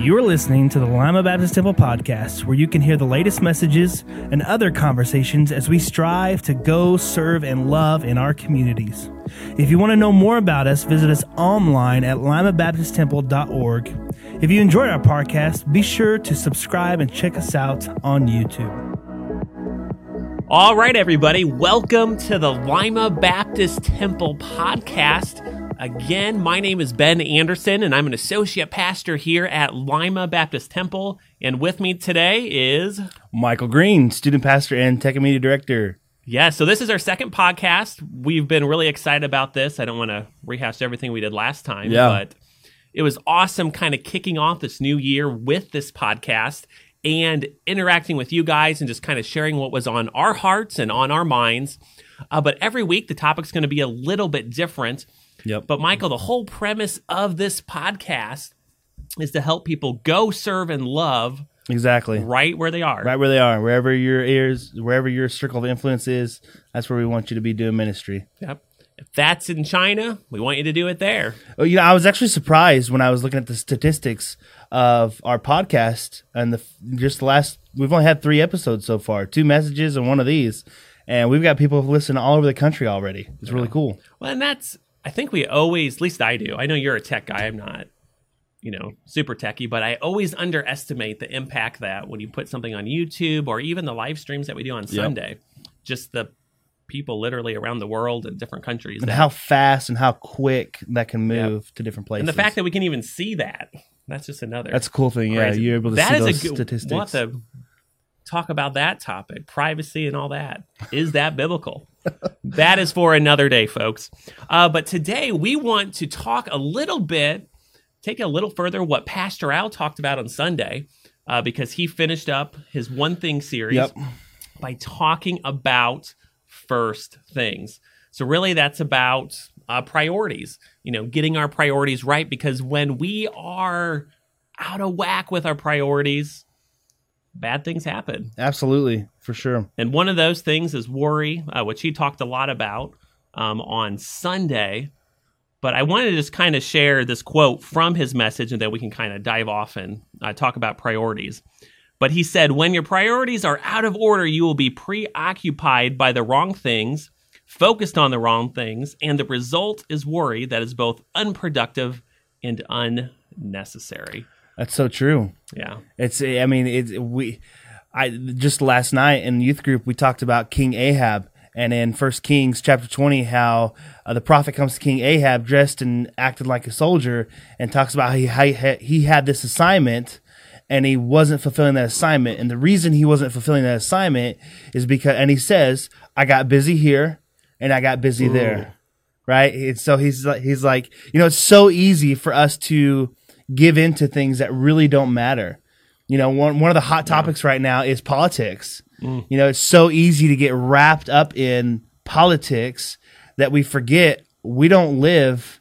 You're listening to the Lima Baptist Temple podcast, where you can hear the latest messages and other conversations as we strive to go, serve, and love in our communities. If you want to know more about us, visit us online at limabaptisttemple.org. If you enjoyed our podcast, be sure to subscribe and check us out on YouTube. All right, everybody, welcome to the Lima Baptist Temple podcast. Again, my name is Ben Anderson, and I'm an associate pastor here at Lima Baptist Temple. And with me today is. Michael Green, student pastor and tech and media director. Yeah, so this is our second podcast. We've been really excited about this. I don't want to rehash everything we did last time, Yeah. but it was awesome kind of kicking off this new year with this podcast and interacting with you guys and just kind of sharing what was on our hearts and on our minds. Uh, but every week, the topic's going to be a little bit different. Yep. But Michael, the whole premise of this podcast is to help people go serve and love Exactly. right where they are. Right where they are, wherever your ears, wherever your circle of influence is, that's where we want you to be doing ministry. Yep. If that's in China, we want you to do it there. Oh, you know, I was actually surprised when I was looking at the statistics of our podcast and the just the last. We've only had three episodes so far, two messages and one of these, and we've got people listening all over the country already. It's really cool. Well, and that's I think we always, at least I do. I know you're a tech guy. I'm not, you know, super techy, but I always underestimate the impact that when you put something on YouTube or even the live streams that we do on Sunday, just the people literally around the world in different countries. And that- how fast and how quick that can move to different places. and the fact that we can even see that, that's just another. that's a cool thing. Yeah, crazy. you're able to That see those a good, statistics. We'll talk about that topic, privacy and all that. Is that biblical? That is for another day, folks. Uh, but today we want to talk a little bit, take it a little further what Pastor Al talked about on Sunday, uh, because he finished up his One Thing series Yep. by talking about first things. So really, that's about uh, priorities. You know, getting our priorities right. Because when we are out of whack with our priorities, bad things happen. Absolutely, for sure. And one of those things is worry, uh, which he talked a lot about um, on Sunday. But I wanted to just kind of share this quote from his message, and then we can kind of dive off and uh, talk about priorities. But he said, When your priorities are out of order, you will be preoccupied by the wrong things, focused on the wrong things, and the result is worry that is both unproductive and unnecessary. That's so true. Yeah. It's I mean it's we I just last night in youth group we talked about King Ahab and in First Kings chapter 20 how uh, the prophet comes to King Ahab dressed and acted like a soldier and talks about how he how he had- this assignment and he wasn't fulfilling that assignment and the reason he wasn't fulfilling that assignment is because and he says I got busy here and I got busy there right? And so he's like, he's like, you know, it's so easy for us to give in to things that really don't matter. You know, one one of the hot topics right now is politics. Mm. You know, it's so easy to get wrapped up in politics that we forget we don't live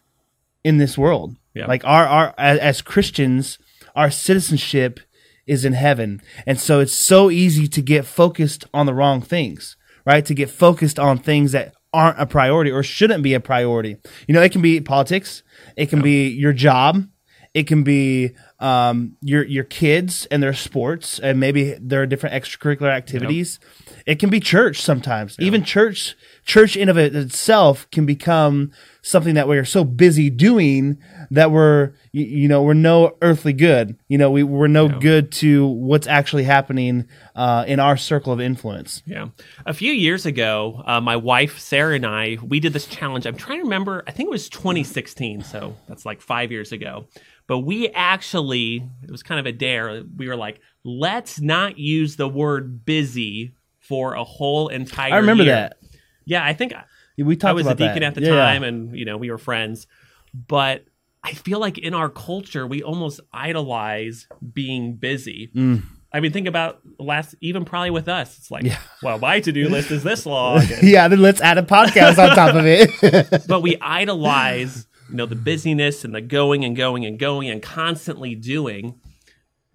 in this world. Yeah. Like our our as, as Christians, our citizenship is in heaven. And so it's so easy to get focused on the wrong things, right? To get focused on things that aren't a priority or shouldn't be a priority. You know, it can be politics, it can be your job, it can be um, your your kids and their sports, and maybe there are different extracurricular activities. It can be church sometimes. Even church church in of it itself can become something that we're so busy doing that we're you, you know we're no earthly good. You know we we're no good to what's actually happening uh, in our circle of influence. Yeah. A few years ago, uh, my wife, Sarah, and I, we did this challenge. I'm trying to remember, I think it was 2016. So that's like five years ago. But we actually, it was kind of a dare. We were like, let's not use the word busy for a whole entire I remember year. that. Yeah. I think We talked I was a deacon that. at the Yeah, yeah. time and, you know, we were friends. But I feel like in our culture, we almost idolize being busy. Mm. I mean, think about last, even probably with us. It's like, well, my to do list is this long. and- yeah, then let's add a podcast on top of it. but we idolize, you know, the busyness and the going and going and going and constantly doing.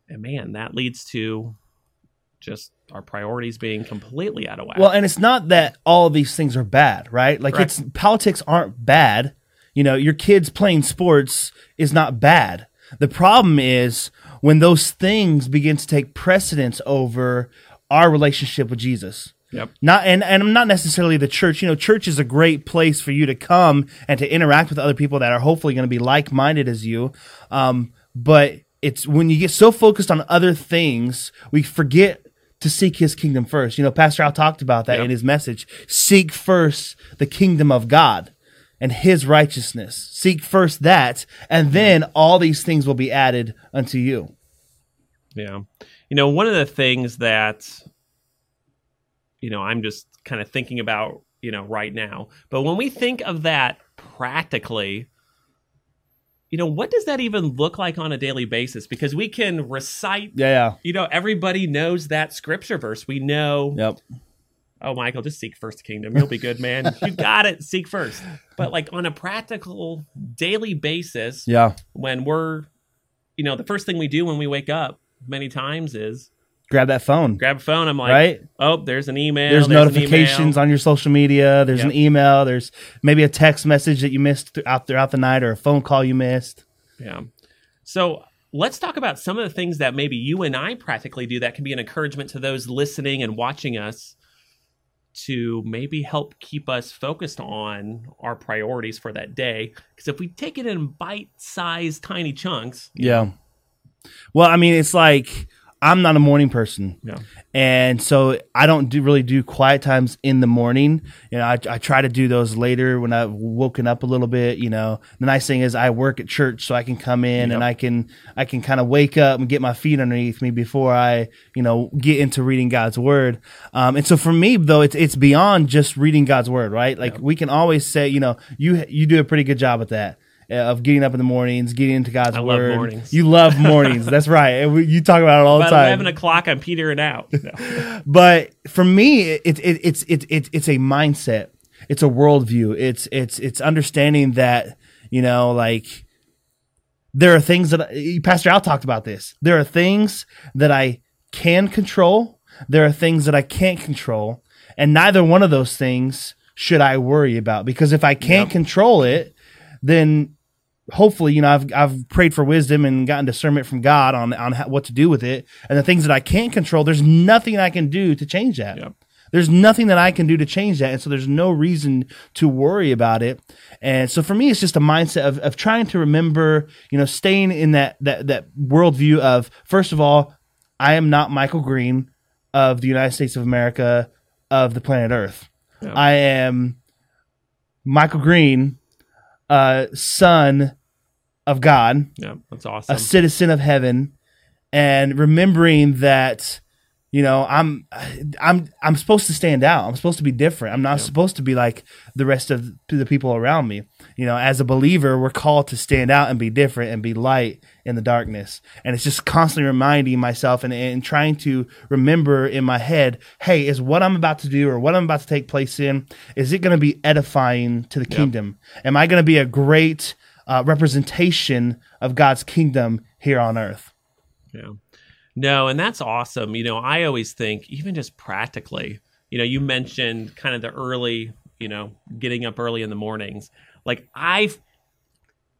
And man, that leads to just our priorities being completely out of whack. Well, and it's not that all of these things are bad, right? Like Correct. it's politics aren't bad. You know, your kids playing sports is not bad. The problem is when those things begin to take precedence over our relationship with Jesus. Yep. Not and and I'm not necessarily the church. You know, church is a great place for you to come and to interact with other people that are hopefully going to be like minded as you. Um, but it's when you get so focused on other things, we forget to seek His kingdom first. You know, Pastor Al talked about that Yep. in his message. Seek first the kingdom of God and His righteousness. Seek first that, and then all these things will be added unto you. Yeah. You know, one of the things that, you know, I'm just kind of thinking about, you know, right now, but when we think of that practically, you know, what does that even look like on a daily basis? Because we can recite, Yeah. you know, everybody knows that scripture verse. We know, Yep. oh, Michael, just seek first kingdom. You'll be good, man. you got it. Seek first. But like on a practical daily basis, Yeah. when we're, you know, the first thing we do when we wake up many times is Grab that phone. grab a phone. I'm like, right? oh, there's an email. there's, an notifications email. on your social media. There's an email. There's maybe a text message that you missed throughout throughout the night, or a phone call you missed. Yeah. So let's talk about some of the things that maybe you and I practically do that can be an encouragement to those listening and watching us to maybe help keep us focused on our priorities for that day. Because if we take it in bite-sized, tiny chunks, Yeah. Well, I mean, it's like I'm not a morning person. Yeah. And so I don't do really do quiet times in the morning. You know, I, I try to do those later when I've woken up a little bit. You know, the nice thing is I work at church, so I can come in Yep. and I can I can kind of wake up and get my feet underneath me before I you know get into reading God's word. Um, and so for me though, it's it's beyond just reading God's word, right? Like we can always say, you know, you you do a pretty good job at that. Uh, Of getting up in the mornings, getting into God's I love word. mornings. You love mornings. That's right. You talk about it all the time. 11 o'clock, I'm petering out. No. But for me, it, it, it's it, it, it's a mindset. It's a worldview. It's it's it's understanding that you know, like there are things that Pastor Al talked about. This there are things that I can control. There are things that I can't control, and neither one of those things should I worry about because if I can't Yep. control it, then hopefully, you know, I've I've prayed for wisdom and gotten discernment from God on on how, what to do with it. And the things that I can't control, there's nothing I can do to change that. Yep. There's nothing that I can do to change that, and so there's no reason to worry about it. And so for me, it's just a mindset of of trying to remember, you know, staying in that that that worldview of first of all, I am not Michael Green of the United States of America of the planet Earth. Yep. I am Michael Green, uh, son of God, Yeah, that's awesome. a citizen of heaven, and remembering that you know I'm I'm I'm supposed to stand out. I'm supposed to be different. I'm not supposed to be like the rest of the people around me. You know, as a believer, we're called to stand out and be different and be light in the darkness. And it's just constantly reminding myself and, and trying to remember in my head, hey, is what I'm about to do or what I'm about to take place in, is it going to be edifying to the kingdom? Am I going to be a great uh, representation of God's kingdom here on earth? Yeah. No, and that's awesome. You know, I always think, even just practically, you know, you mentioned kind of the early, you know, getting up early in the mornings. Like, I've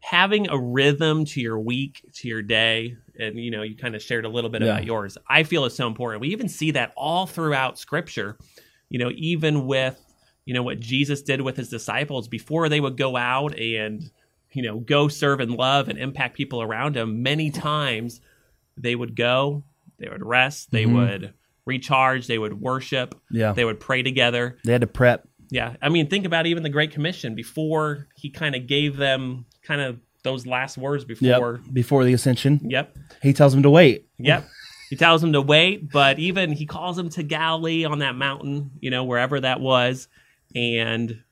having a rhythm to your week, to your day, and, you know, you kind of shared a little bit Yeah. about yours. I feel is so important. We even see that all throughout scripture, you know, even with, you know, what Jesus did with his disciples before they would go out and, you know, go serve and love and impact people around him. Many times, they would go, they would rest, they Mhm. would recharge, they would worship, Yeah. they would pray together. They had to prep. Yeah. I mean, think about even the Great Commission before he kind of gave them kind of those last words before. Yep. Before the ascension, Yep. he tells them to wait. Yep. He tells them to wait, but even he calls them to Galilee on that mountain, you know, wherever that was. And,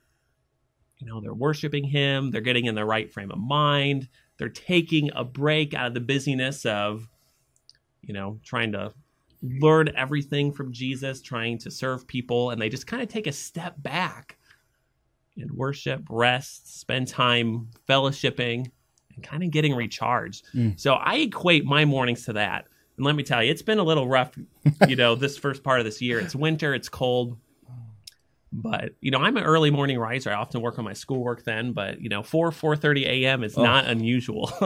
you know, they're worshiping him. They're getting in the right frame of mind. They're taking a break out of the busyness of, you know, trying to learn everything from Jesus, trying to serve people. And they just kind of take a step back and worship, rest, spend time fellowshipping, and kind of getting recharged. Mm. So I equate my mornings to that. And let me tell you, it's been a little rough, you know, this first part of this year. It's winter, it's cold. But you know, I'm an early morning riser. I often work on my schoolwork then, but you know, four four thirty a.m. is not unusual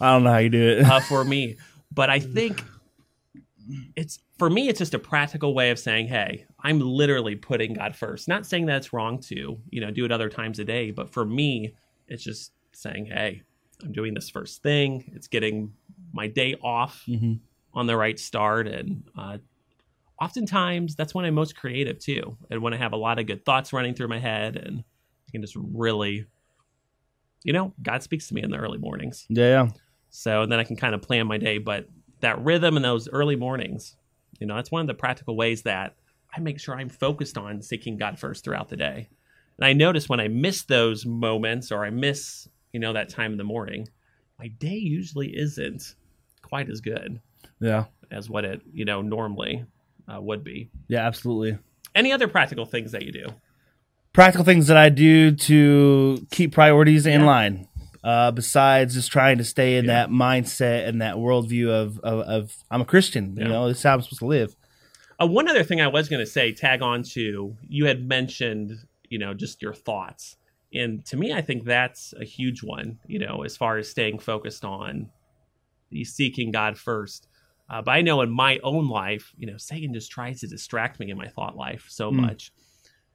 I don't know how you do it. uh, for me. But I think it's for me, it's just a practical way of saying, "Hey, I'm literally putting God first." Not saying that it's wrong to you know do it other times a day, but for me, it's just saying, "Hey, I'm doing this first thing. It's getting my day off Mhm. on the right start, and uh, oftentimes that's when I'm most creative too, and when I have a lot of good thoughts running through my head, and I can just really, you know, God speaks to me in the early mornings. Yeah, yeah. So then I can kind of plan my day. But that rhythm in those early mornings, you know, that's one of the practical ways that I make sure I'm focused on seeking God first throughout the day. And I notice when I miss those moments or I miss, you know, that time in the morning, my day usually isn't quite as good Yeah. as what it, you know, normally uh, would be. Yeah, absolutely. Any other practical things that you do? Practical things that I do to keep priorities in Yeah. line. Uh, besides just trying to stay in Yeah. that mindset and that worldview of, of, of I'm a Christian, Yeah. you know, this is how I'm supposed to live. Uh, one other thing I was going to say, tag on to, you had mentioned, you know, just your thoughts. And to me, I think that's a huge one, you know, as far as staying focused on seeking God first. Uh, but I know in my own life, you know, Satan just tries to distract me in my thought life so Mm. much.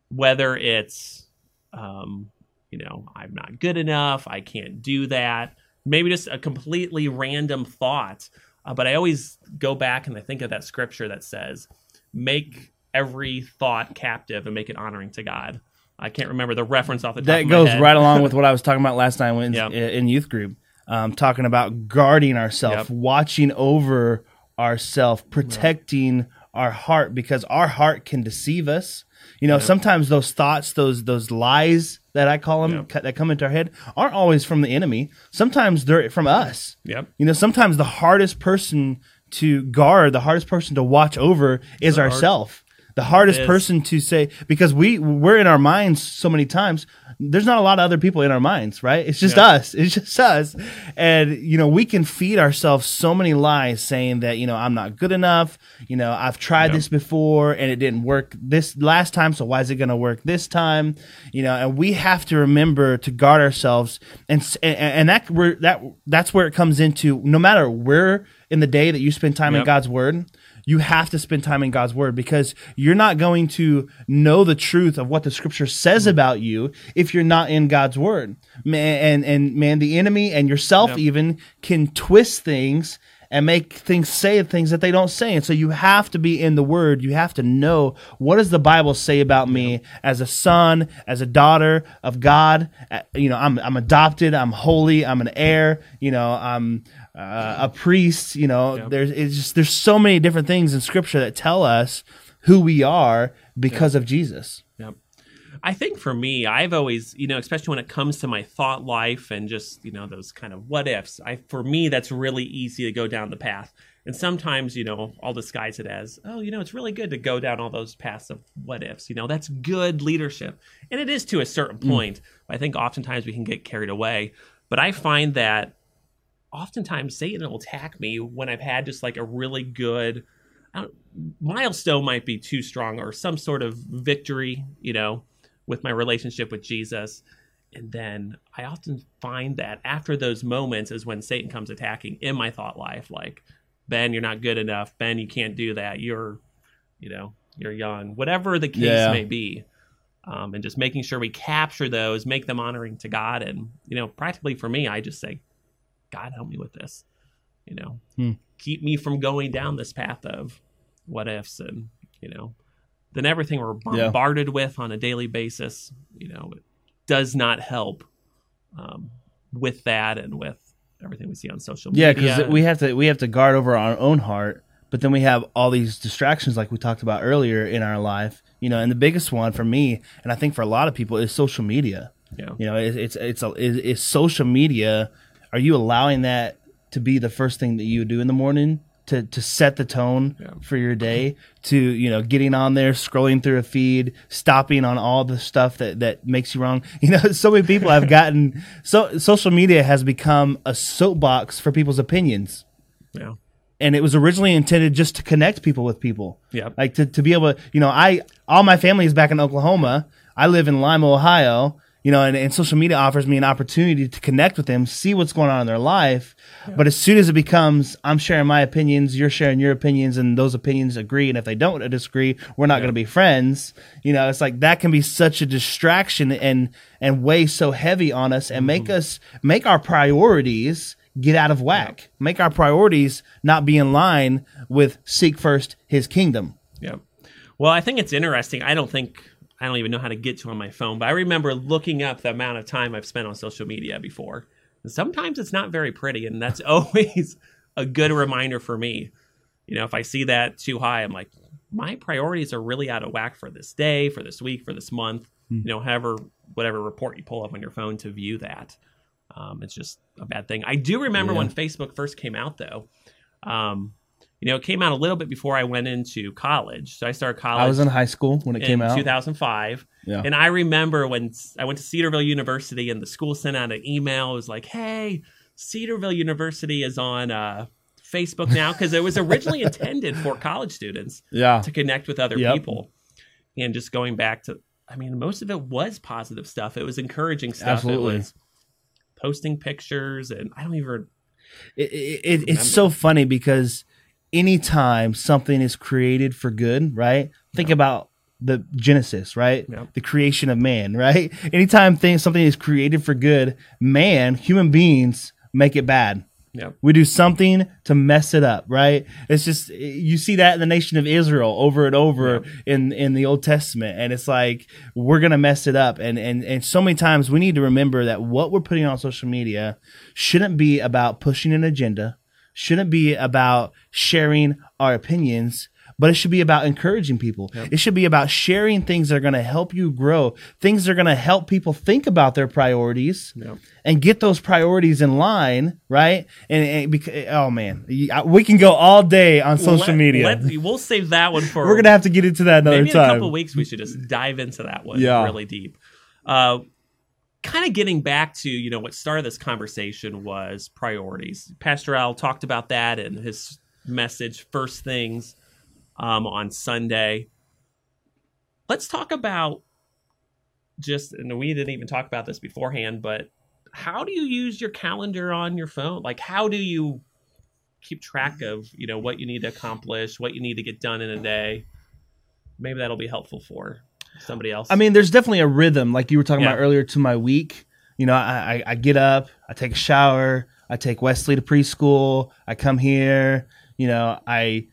Whether it's, um, you know, I'm not good enough, I can't do that, maybe just a completely random thought. Uh, but I always go back and I think of that scripture that says, make every thought captive and make it honoring to God. I can't remember the reference off the top That of my goes head. right along with what I was talking about last night when Yeah. in youth group, um, talking about guarding ourselves, Yep. watching over ourselves, protecting our heart because our heart can deceive us. You know, sometimes those thoughts, those those lies that I call them that come into our head aren't always from the enemy. Sometimes they're from us. Yep. You know, sometimes the hardest person to guard, the hardest person to watch over is ourself. The hardest person to say because we we're in our minds so many times. There's not a lot of other people in our minds, right? It's just Yeah. us. It's just us. And you know, we can feed ourselves so many lies saying that, you know, I'm not good enough, you know, I've tried Yeah. this before and it didn't work this last time, so why is it going to work this time? You know, and we have to remember to guard ourselves and and, and that that that's where it comes into no matter where in the day that you spend time in God's word, you have to spend time in God's word because you're not going to know the truth of what the scripture says about you if you're not in God's word. Man, and and man, the enemy and yourself Yep. even can twist things and make things say things that they don't say. And so you have to be in the word. You have to know what does the Bible say about me as a son, as a daughter of God. Uh, You know, I'm I'm adopted. I'm holy. I'm an heir. You know, I'm uh, a priest. You know, Yep. there's it's just there's so many different things in Scripture that tell us who we are because of Jesus. Yep. I think for me, I've always, you know, especially when it comes to my thought life and just, you know, those kind of what ifs, I for me that's really easy to go down the path. And sometimes, you know, I'll disguise it as, oh, you know, it's really good to go down all those paths of what ifs. You know, that's good leadership. And it is to a certain point. I think oftentimes we can get carried away. But I find that oftentimes Satan will attack me when I've had just like a really good I don't, milestone might be too strong or some sort of victory, you know, with my relationship with Jesus. And then I often find that after those moments is when Satan comes attacking in my thought life, like, Ben, you're not good enough. Ben, you can't do that. You're, you know, you're young, whatever the case Yeah. may be. Um, and just making sure we capture those, make them honoring to God. And, you know, practically for me, I just say, God, help me with this. You know, Hmm. keep me from going down this path of what ifs and, you know, then everything we're Yeah. bombarded with on a daily basis, you know, it does not help um, with that and with everything we see on social Yeah, media. because we have to we have to guard over our own heart, but then we have all these distractions like we talked about earlier in our life. You know, and the biggest one for me, and I think for a lot of people, is social media. yeah. You know, it, it's it's a, it, it's social media. Are you allowing that to be the first thing that you do in the morning to to set the tone Yeah. for your day? To you know, getting on there, scrolling through a feed, stopping on all the stuff that that makes you wrong. You know, so many people have gotten so social media has become a soapbox for people's opinions yeah. and it was originally intended just to connect people with people. Yep. Like to, to be able to, you know, I all my family is back in Oklahoma. I live in Lima, Ohio. You know, and, and social media offers me an opportunity to connect with them, see what's going on in their life. But as soon as it becomes, I'm sharing my opinions, you're sharing your opinions, and those opinions agree, and if they don't disagree, we're not going to be friends. You know, it's like that can be such a distraction and and weigh so heavy on us and make mm-hmm. us make our priorities get out of whack. Make our priorities not be in line with seek first His kingdom. Yeah. Well, I think it's interesting. I don't think I don't even know how to get to on my phone, but I remember looking up the amount of time I've spent on social media before. And sometimes it's not very pretty, and that's always a good reminder for me. You know, if I see that too high, I'm like, my priorities are really out of whack for this day, for this week, for this month. You know, however, whatever report you pull up on your phone to view that. Um, it's just a bad thing. I do remember Yeah. when Facebook first came out, though. Um, you know, it came out a little bit before I went into college. So I started college I was in high school when it came out. 2005. Yeah. And I remember when I went to Cedarville University and the school sent out an email. It was like, hey, Cedarville University is on uh, Facebook now because it was originally intended for college students Yeah. to connect with other Yep. people. And just going back to, I mean, most of it was positive stuff. It was encouraging stuff. Absolutely. It was posting pictures, and I don't even. It, it, it, it's so funny because anytime something is created for good, right? Think about the Genesis, right? Yeah. The creation of man, right? Anytime things something is created for good, man, human beings make it bad. Yep. We do something to mess it up, right? It's just you see that in the nation of Israel over and over in in the Old Testament, and it's like we're gonna mess it up, and and and so many times we need to remember that what we're putting on social media shouldn't be about pushing an agenda, shouldn't be about sharing our opinions. But it should be about encouraging people. It should be about sharing things that are going to help you grow, things that are going to help people think about their priorities, Yep. and get those priorities in line, right? And, and because, oh man, we can go all day on social Let- media. let- we'll save that one for We're gonna have to get into that another maybe in a time. couple weeks we should just dive into that one Yeah. really deep uh, kind of getting back to you know what started this conversation was priorities. Pastor al talked about that in his message first things um, on sunday. Let's talk about just and we didn't even talk about this beforehand but how do you use your calendar on your phone? Like how do you keep track of you know what you need to accomplish what you need to get done in a day? Maybe that'll be helpful for somebody else I mean, there's definitely a rhythm, like you were talking Yeah. about earlier, to my week. You know, I, I, I get up, I take a shower, I take Wesley to preschool, I come here, you know, I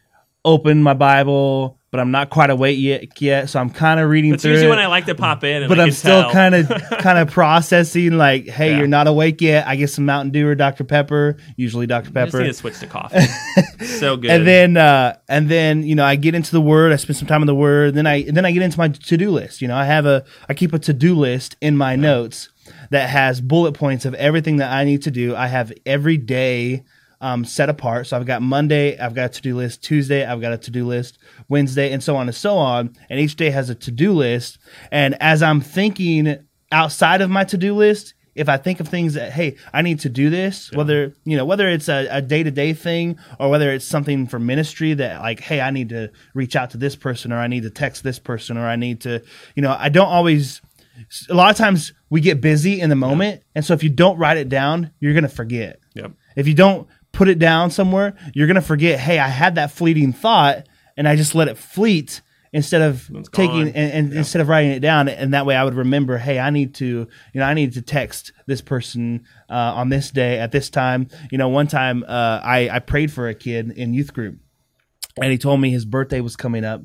open my Bible, but I'm not quite awake yet, yet so I'm kind of reading that's through usually it. when i like to pop in and but I'm still kind of kind of processing like, hey, Yeah. you're not awake yet. I get some Mountain Dew or Dr Pepper, usually Dr I just Pepper. need to switch to coffee so good And then uh and then you know I get into the word, I spend some time in the word, then I then I get into my to-do list. You know, I have a I keep a to-do list in my notes that has bullet points of everything that I need to do. I have every day um, set apart. So I've got Monday, I've got a to-do list, Tuesday, I've got a to-do list, Wednesday, and so on and so on. And each day has a to-do list. And as I'm thinking outside of my to-do list, if I think of things that, hey, I need to do this, whether, you know, whether it's a, a day-to-day thing or whether it's something for ministry that like, hey, I need to reach out to this person or I need to text this person or I need to, you know, I don't always, a lot of times we get busy in the moment. And so if you don't write it down, you're going to forget. Yep. If you don't put it down somewhere, you're going to forget, hey, I had that fleeting thought and I just let it fleet instead of It's taking gone. and, and instead of writing it down and that way I would remember, hey, I need to, you know, I need to text this person uh, on this day at this time. You know, one time uh, I I prayed for a kid in youth group and he told me his birthday was coming up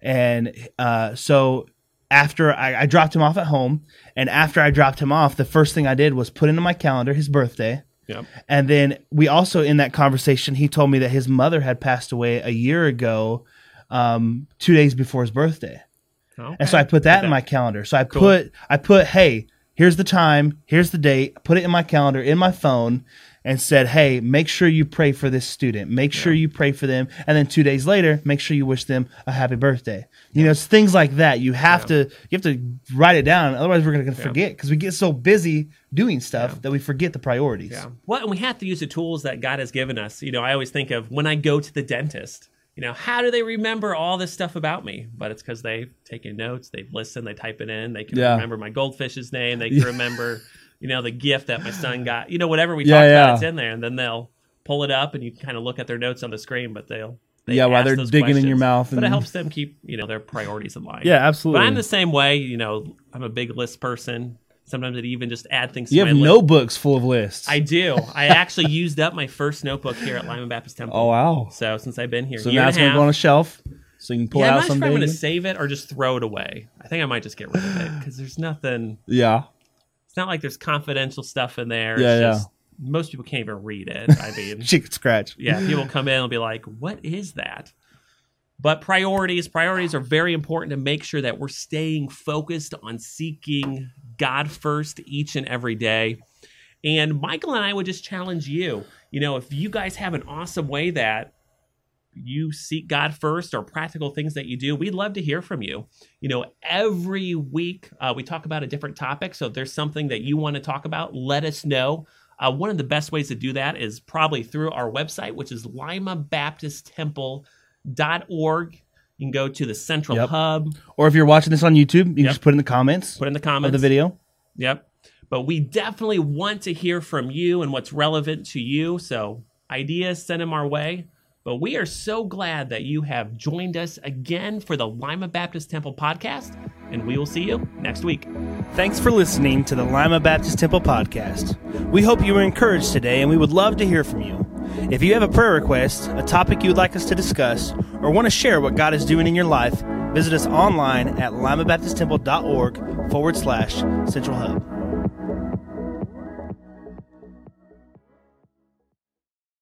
and uh, so after I, I dropped him off at home and after I dropped him off, the first thing I did was put into my calendar his birthday. Yep. And then we also in that conversation, he told me that his mother had passed away a year ago, um, two days before his birthday. And so I put that in my calendar. So I put I put, hey, here's the time, here's the date, put it in my calendar, in my phone. And said, "Hey, make sure you pray for this student. Make sure you pray for them." And then 2 days later, make sure you wish them a happy birthday. You know, it's things like that. You have to you have to write it down otherwise we're going to forget cuz we get so busy doing stuff that we forget the priorities. Yeah. Well, and we have to use the tools that God has given us. You know, I always think of when I go to the dentist. You know, how do they remember all this stuff about me? But it's because they've taken notes, they've listened, they type it in, they can Yeah. remember my goldfish's name, they can remember, you know, the gift that my son got. You know, whatever we Yeah, talked yeah. about, it's in there, and then they'll pull it up, and you can kind of look at their notes on the screen, but they'll they Yeah, while they're digging in your mouth But it helps them keep you know their priorities in line. Yeah, But absolutely. I'm the same way. You know, I'm a big list person. Sometimes it even just add things. you to have list. notebooks full of lists. I do. I actually used up my first notebook here at Lima Baptist Temple. oh wow. So since I've been here, So now it's going to go on a shelf so you can pull yeah, it I'm out not sure I'm going to save it or just throw it away. I think I might just get rid of it because there's nothing. yeah. It's not like there's confidential stuff in there. Yeah, it's yeah. Just, most people can't even read it. I mean, Chicken scratch. yeah, people come in and be like, "What is that?" But priorities, priorities are very important to make sure that we're staying focused on seeking God first each and every day. And Michael and I would just challenge you. You know, if you guys have an awesome way that you seek God first or practical things that you do, we'd love to hear from you. You know, every week uh, we talk about a different topic. So if there's something that you want to talk about, let us know. Uh, one of the best ways to do that is probably through our website, which is limabaptisttemple.org. You can go to the central Yep. hub, Or if you're watching this on YouTube, you can Yep. just put in the comments put in the comments. of the video. Yep. But we definitely want to hear from you and what's relevant to you. So ideas, send them our way. But we are so glad that you have joined us again for the Lima Baptist Temple podcast, and we will see you next week. Thanks for listening to the Lima Baptist Temple podcast. We hope you were encouraged today, and we would love to hear from you. If you have a prayer request, a topic you would like us to discuss, or want to share what God is doing in your life, visit us online at limabaptisttemple.org forward slash central hub.